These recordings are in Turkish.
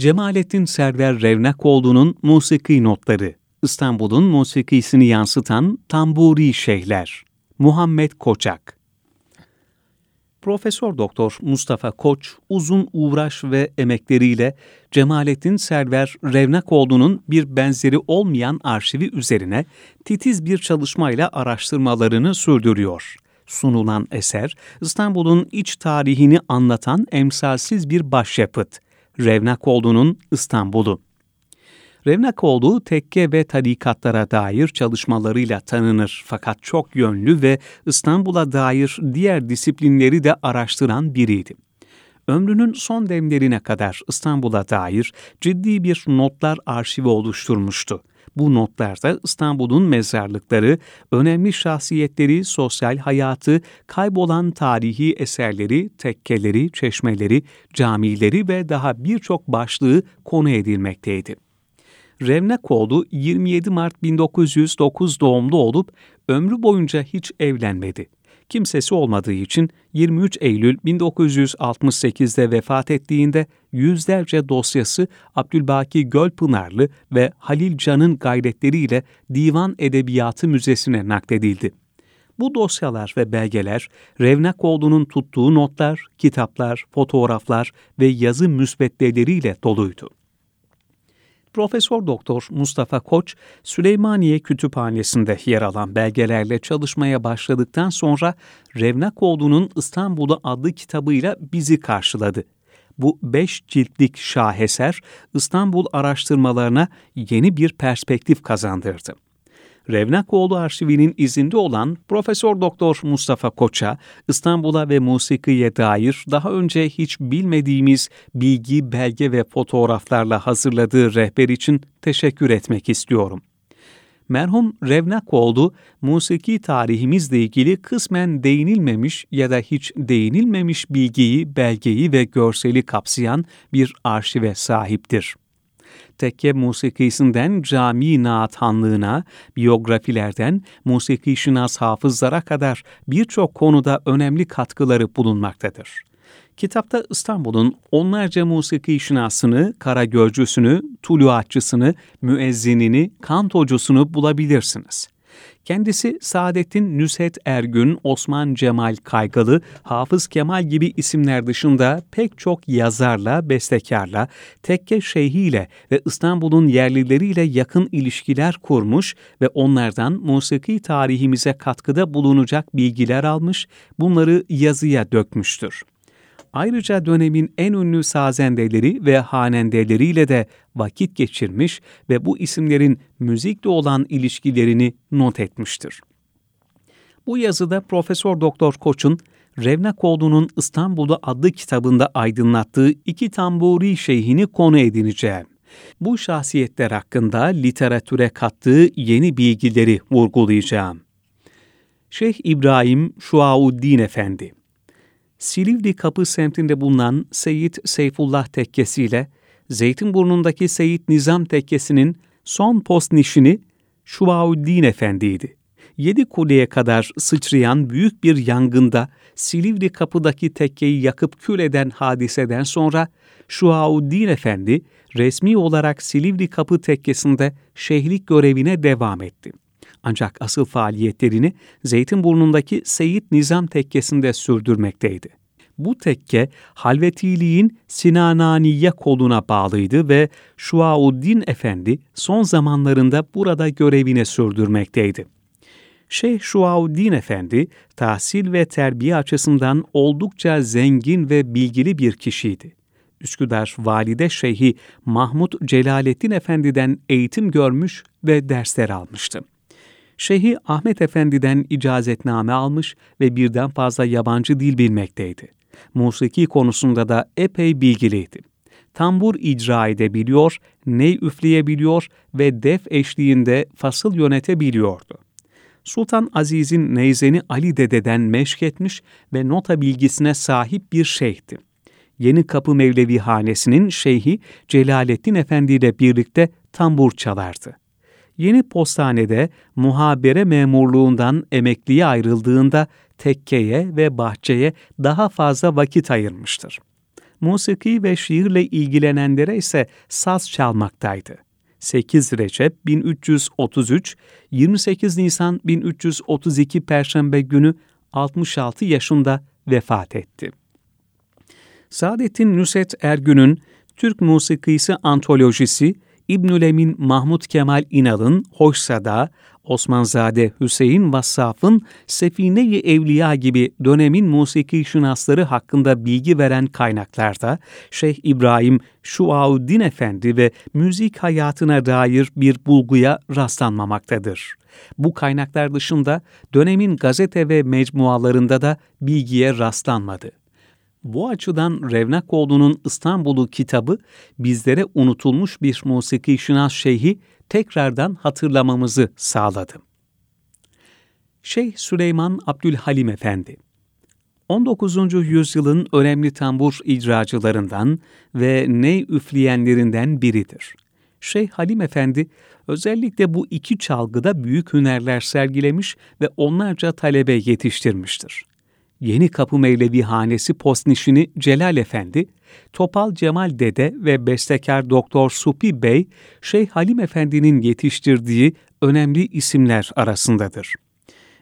Cemalettin Server Revnakoğlu'nun Musiki Notları, İstanbul'un musikisini yansıtan Tamburi Şeyhler, Muhammed Koçak. Profesör Doktor Mustafa Koç uzun uğraş ve emekleriyle Cemalettin Server Revnakoğlu'nun bir benzeri olmayan arşivi üzerine titiz bir çalışmayla araştırmalarını sürdürüyor. Sunulan eser İstanbul'un iç tarihini anlatan emsalsiz bir başyapıt. Revnakoğlu'nun İstanbul'u. Revnakoğlu tekke ve tarikatlara dair çalışmalarıyla tanınır fakat çok yönlü ve İstanbul'a dair diğer disiplinleri de araştıran biriydi. Ömrünün son demlerine kadar İstanbul'a dair ciddi bir notlar arşivi oluşturmuştu. Bu notlarda İstanbul'un mezarlıkları, önemli şahsiyetleri, sosyal hayatı, kaybolan tarihi eserleri, tekkeleri, çeşmeleri, camileri ve daha birçok başlığı konu edilmekteydi. Revnakoğlu 27 Mart 1909 doğumlu olup ömrü boyunca hiç evlenmedi. Kimsesi olmadığı için 23 Eylül 1968'de vefat ettiğinde yüzlerce dosyası Abdülbaki Gölpınarlı ve Halil Can'ın gayretleriyle Divan Edebiyatı Müzesi'ne nakledildi. Bu dosyalar ve belgeler Revnakoğlu'nun tuttuğu notlar, kitaplar, fotoğraflar ve yazı müsveddeleriyle doluydu. Profesör Doktor Mustafa Koç, Süleymaniye Kütüphanesi'nde yer alan belgelerle çalışmaya başladıktan sonra Revnakoğlu'nun İstanbul'u adlı kitabıyla bizi karşıladı. Bu beş ciltlik şaheser İstanbul araştırmalarına yeni bir perspektif kazandırdı. Revnakoğlu arşivinin izinde olan Profesör Doktor Mustafa Koç'a İstanbul'a ve musikiye dair daha önce hiç bilmediğimiz bilgi, belge ve fotoğraflarla hazırladığı rehber için teşekkür etmek istiyorum. Merhum Revnakoğlu, musiki tarihimizle ilgili kısmen değinilmemiş ya da hiç değinilmemiş bilgiyi, belgeyi ve görseli kapsayan bir arşive sahiptir tekke musikisinden cami naathanlığına, biyografilerden musiki şinas hafızlara kadar birçok konuda önemli katkıları bulunmaktadır. Kitapta İstanbul'un onlarca musiki şinasını, karagörcüsünü, tuluatçısını, müezzinini, kantocusunu bulabilirsiniz. Kendisi Saadettin Nüset Ergün, Osman Cemal Kaygalı, Hafız Kemal gibi isimler dışında pek çok yazarla, bestekarla, tekke şeyhiyle ve İstanbul'un yerlileriyle yakın ilişkiler kurmuş ve onlardan musiki tarihimize katkıda bulunacak bilgiler almış, bunları yazıya dökmüştür. Ayrıca dönemin en ünlü sazendeleri ve hanendeleriyle de vakit geçirmiş ve bu isimlerin müzikle olan ilişkilerini not etmiştir. Bu yazıda Profesör Doktor Koç'un Revnakoğlu'nun İstanbul'da adlı kitabında aydınlattığı iki tamburi şeyhini konu edineceğim. Bu şahsiyetler hakkında literatüre kattığı yeni bilgileri vurgulayacağım. Şeyh İbrahim Şuauddin Efendi Silivri Kapı semtinde bulunan Seyit Seyfullah Tekkesi ile Zeytinburnu'ndaki Seyit Nizam Tekkesi'nin son post nişini Şuvauddin Efendi'ydi. Yedi kuleye kadar sıçrayan büyük bir yangında Silivri Kapı'daki tekkeyi yakıp kül eden hadiseden sonra Şuauddin Efendi resmi olarak Silivri Kapı Tekkesi'nde şehlik görevine devam etti. Ancak asıl faaliyetlerini Zeytinburnu'ndaki Seyit Nizam Tekkesi'nde sürdürmekteydi. Bu tekke Halvetiliğin Sinananiye koluna bağlıydı ve Şuauddin Efendi son zamanlarında burada görevine sürdürmekteydi. Şeyh Şuauddin Efendi, tahsil ve terbiye açısından oldukça zengin ve bilgili bir kişiydi. Üsküdar Valide Şeyhi Mahmud Celalettin Efendi'den eğitim görmüş ve dersler almıştı. Şeyhi Ahmet Efendi'den icazetname almış ve birden fazla yabancı dil bilmekteydi. Musiki konusunda da epey bilgiliydi. Tambur icra edebiliyor, ney üfleyebiliyor ve def eşliğinde fasıl yönetebiliyordu. Sultan Aziz'in neyzeni Ali Dede'den meşk etmiş ve nota bilgisine sahip bir şeyhti. Yeni Kapı Mevlevi Hanesi'nin şeyhi Celalettin Efendi ile birlikte tambur çalardı. Yeni postanede muhabere memurluğundan emekliye ayrıldığında tekkeye ve bahçeye daha fazla vakit ayırmıştır. Musiki ve şiirle ilgilenenlere ise saz çalmaktaydı. 8 Recep 1333, 28 Nisan 1332 Perşembe günü 66 yaşında vefat etti. Saadettin Nusret Ergün'ün Türk Musikisi Antolojisi, İbnül Emin Mahmut Kemal İnal'ın Hoşsada, Osmanzade Hüseyin Vassaf'ın Sefine-i Evliya gibi dönemin musiki şinasları hakkında bilgi veren kaynaklarda Şeyh İbrahim Şuauddin Efendi ve müzik hayatına dair bir bulguya rastlanmamaktadır. Bu kaynaklar dışında dönemin gazete ve mecmualarında da bilgiye rastlanmadı. Bu açıdan Revnakoğlu'nun İstanbul'u kitabı bizlere unutulmuş bir musiki şinas şeyhi tekrardan hatırlamamızı sağladı. Şeyh Süleyman Abdülhalim Efendi 19. yüzyılın önemli tambur icracılarından ve ney üfleyenlerinden biridir. Şeyh Halim Efendi özellikle bu iki çalgıda büyük hünerler sergilemiş ve onlarca talebe yetiştirmiştir. Yeni Kapı Mevlevi Hanesi postnişini Celal Efendi, Topal Cemal Dede ve bestekar Doktor Supi Bey, Şeyh Halim Efendi'nin yetiştirdiği önemli isimler arasındadır.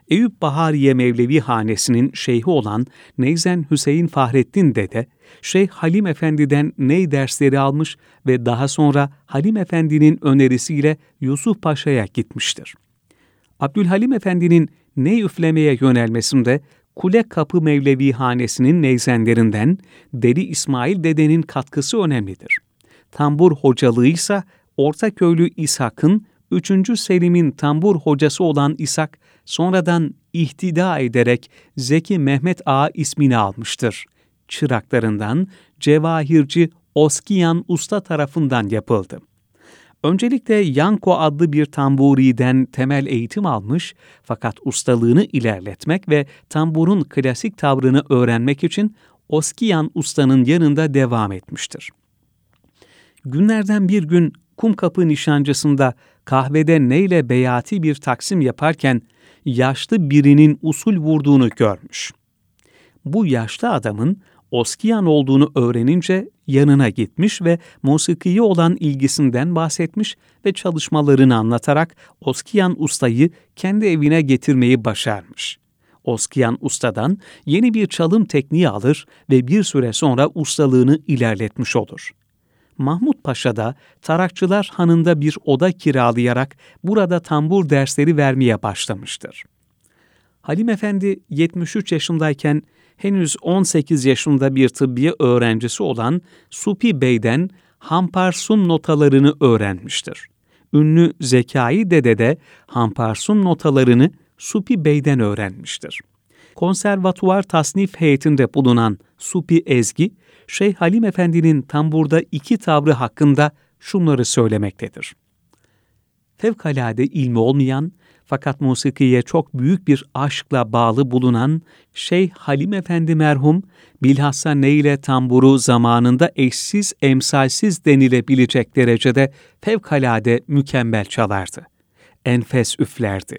Eyüp Bahariye Mevlevi Hanesi'nin şeyhi olan Neyzen Hüseyin Fahrettin Dede, Şeyh Halim Efendi'den ney dersleri almış ve daha sonra Halim Efendi'nin önerisiyle Yusuf Paşa'ya gitmiştir. Abdülhalim Efendi'nin ney üflemeye yönelmesinde Kule Kapı Mevlevi Hanesi'nin neyzenlerinden Deli İsmail Dede'nin katkısı önemlidir. Tambur hocalığı ise Ortaköylü İshak'ın 3. Selim'in tambur hocası olan İshak sonradan ihtida ederek Zeki Mehmet Ağa ismini almıştır. Çıraklarından Cevahirci Oskiyan Usta tarafından yapıldı. Öncelikle Yanko adlı bir tamburiden temel eğitim almış fakat ustalığını ilerletmek ve tamburun klasik tavrını öğrenmek için Oskiyan ustanın yanında devam etmiştir. Günlerden bir gün Kumkapı nişancısında kahvede neyle beyati bir taksim yaparken yaşlı birinin usul vurduğunu görmüş. Bu yaşlı adamın Oskiyan olduğunu öğrenince yanına gitmiş ve musikiye olan ilgisinden bahsetmiş ve çalışmalarını anlatarak Oskiyan ustayı kendi evine getirmeyi başarmış. Oskiyan ustadan yeni bir çalım tekniği alır ve bir süre sonra ustalığını ilerletmiş olur. Mahmut Paşa da Tarakçılar Hanı'nda bir oda kiralayarak burada tambur dersleri vermeye başlamıştır. Halim Efendi 73 yaşındayken henüz 18 yaşında bir tıbbiye öğrencisi olan Supi Bey'den Hamparsum notalarını öğrenmiştir. Ünlü Zekai Dede de Hamparsum notalarını Supi Bey'den öğrenmiştir. Konservatuvar tasnif heyetinde bulunan Supi Ezgi, Şeyh Halim Efendi'nin tamburda iki tavrı hakkında şunları söylemektedir. Fevkalade ilmi olmayan, fakat musikiye çok büyük bir aşkla bağlı bulunan Şeyh Halim Efendi merhum, bilhassa neyle tamburu zamanında eşsiz, emsalsiz denilebilecek derecede fevkalade mükemmel çalardı. Enfes üflerdi.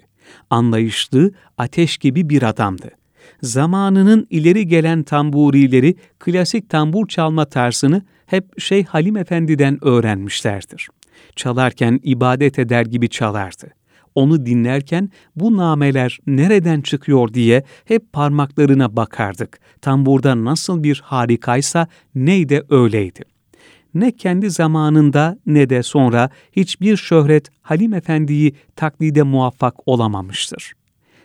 Anlayışlı, ateş gibi bir adamdı. Zamanının ileri gelen tamburileri klasik tambur çalma tarzını hep Şeyh Halim Efendi'den öğrenmişlerdir. Çalarken ibadet eder gibi çalardı onu dinlerken bu nameler nereden çıkıyor diye hep parmaklarına bakardık. Tamburda nasıl bir harikaysa neyde öyleydi. Ne kendi zamanında ne de sonra hiçbir şöhret Halim Efendi'yi taklide muvaffak olamamıştır.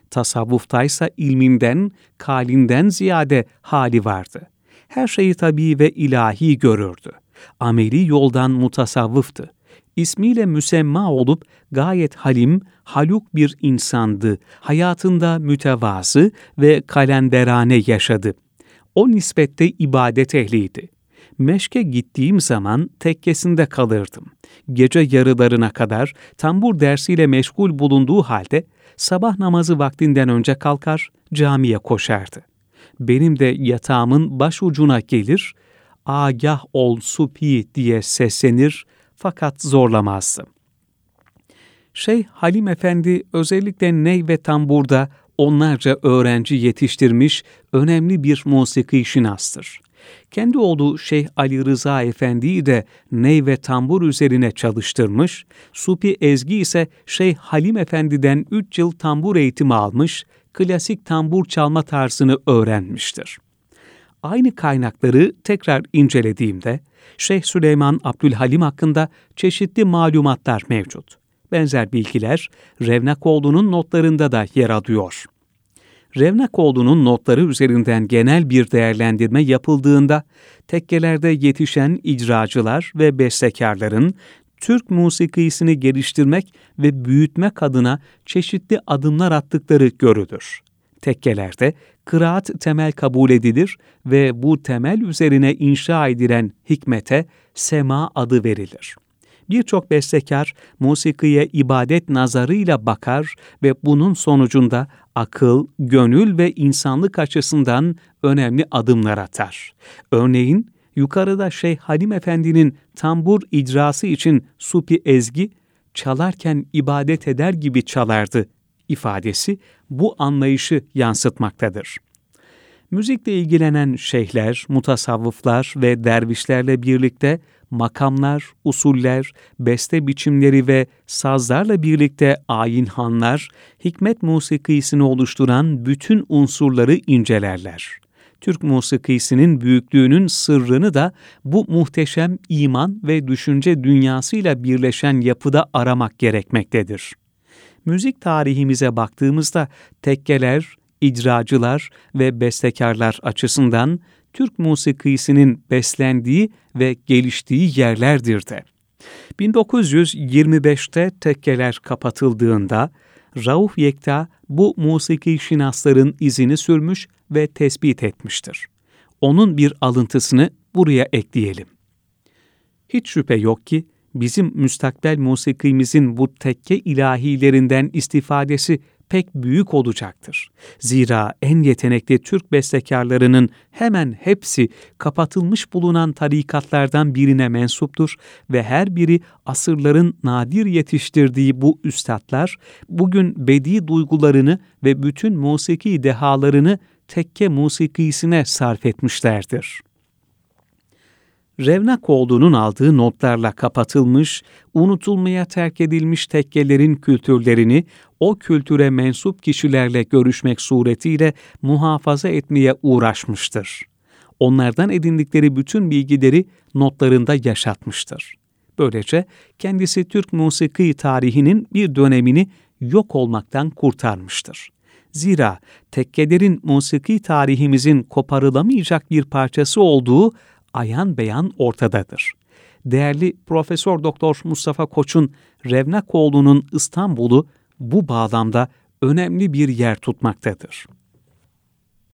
Tasavvuftaysa ilminden, kalinden ziyade hali vardı. Her şeyi tabii ve ilahi görürdü. Ameli yoldan mutasavvıftı ismiyle müsemma olup gayet halim, haluk bir insandı. Hayatında mütevazı ve kalenderane yaşadı. O nispette ibadet ehliydi. Meşke gittiğim zaman tekkesinde kalırdım. Gece yarılarına kadar tambur dersiyle meşgul bulunduğu halde sabah namazı vaktinden önce kalkar, camiye koşardı. Benim de yatağımın baş ucuna gelir, agah ol supi diye seslenir, fakat zorlamazdı. Şeyh Halim Efendi özellikle ney ve tamburda onlarca öğrenci yetiştirmiş önemli bir musiki şinastır. Kendi oğlu Şeyh Ali Rıza Efendi'yi de ney ve tambur üzerine çalıştırmış, Supi Ezgi ise Şeyh Halim Efendi'den 3 yıl tambur eğitimi almış, klasik tambur çalma tarzını öğrenmiştir. Aynı kaynakları tekrar incelediğimde Şeyh Süleyman Abdülhalim hakkında çeşitli malumatlar mevcut. Benzer bilgiler Revnakoğlu'nun notlarında da yer alıyor. Revnakoğlu'nun notları üzerinden genel bir değerlendirme yapıldığında tekkelerde yetişen icracılar ve bestekarların Türk musikisini geliştirmek ve büyütmek adına çeşitli adımlar attıkları görülür. Tekkelerde kıraat temel kabul edilir ve bu temel üzerine inşa edilen hikmete sema adı verilir. Birçok bestekar musikiye ibadet nazarıyla bakar ve bunun sonucunda akıl, gönül ve insanlık açısından önemli adımlar atar. Örneğin yukarıda Şeyh Halim Efendi'nin tambur icrası için Supi Ezgi, çalarken ibadet eder gibi çalardı ifadesi bu anlayışı yansıtmaktadır. Müzikle ilgilenen şeyhler, mutasavvıflar ve dervişlerle birlikte makamlar, usuller, beste biçimleri ve sazlarla birlikte ayinhanlar, hikmet musikisini oluşturan bütün unsurları incelerler. Türk musikisinin büyüklüğünün sırrını da bu muhteşem iman ve düşünce dünyasıyla birleşen yapıda aramak gerekmektedir. Müzik tarihimize baktığımızda tekkeler, icracılar ve bestekarlar açısından Türk musikisinin beslendiği ve geliştiği yerlerdir de. 1925'te tekkeler kapatıldığında Rauf Yekta bu musiki şinasların izini sürmüş ve tespit etmiştir. Onun bir alıntısını buraya ekleyelim. Hiç şüphe yok ki bizim müstakbel musikimizin bu tekke ilahilerinden istifadesi pek büyük olacaktır. Zira en yetenekli Türk bestekarlarının hemen hepsi kapatılmış bulunan tarikatlardan birine mensuptur ve her biri asırların nadir yetiştirdiği bu üstadlar bugün bedi duygularını ve bütün musiki dehalarını tekke musikisine sarf etmişlerdir. Revnakoğlu'nun aldığı notlarla kapatılmış, unutulmaya terk edilmiş tekkelerin kültürlerini o kültüre mensup kişilerle görüşmek suretiyle muhafaza etmeye uğraşmıştır. Onlardan edindikleri bütün bilgileri notlarında yaşatmıştır. Böylece kendisi Türk musiki tarihinin bir dönemini yok olmaktan kurtarmıştır. Zira tekkelerin musiki tarihimizin koparılamayacak bir parçası olduğu ayan beyan ortadadır. Değerli Profesör Doktor Mustafa Koç'un Revnakoğlu'nun İstanbul'u bu bağlamda önemli bir yer tutmaktadır.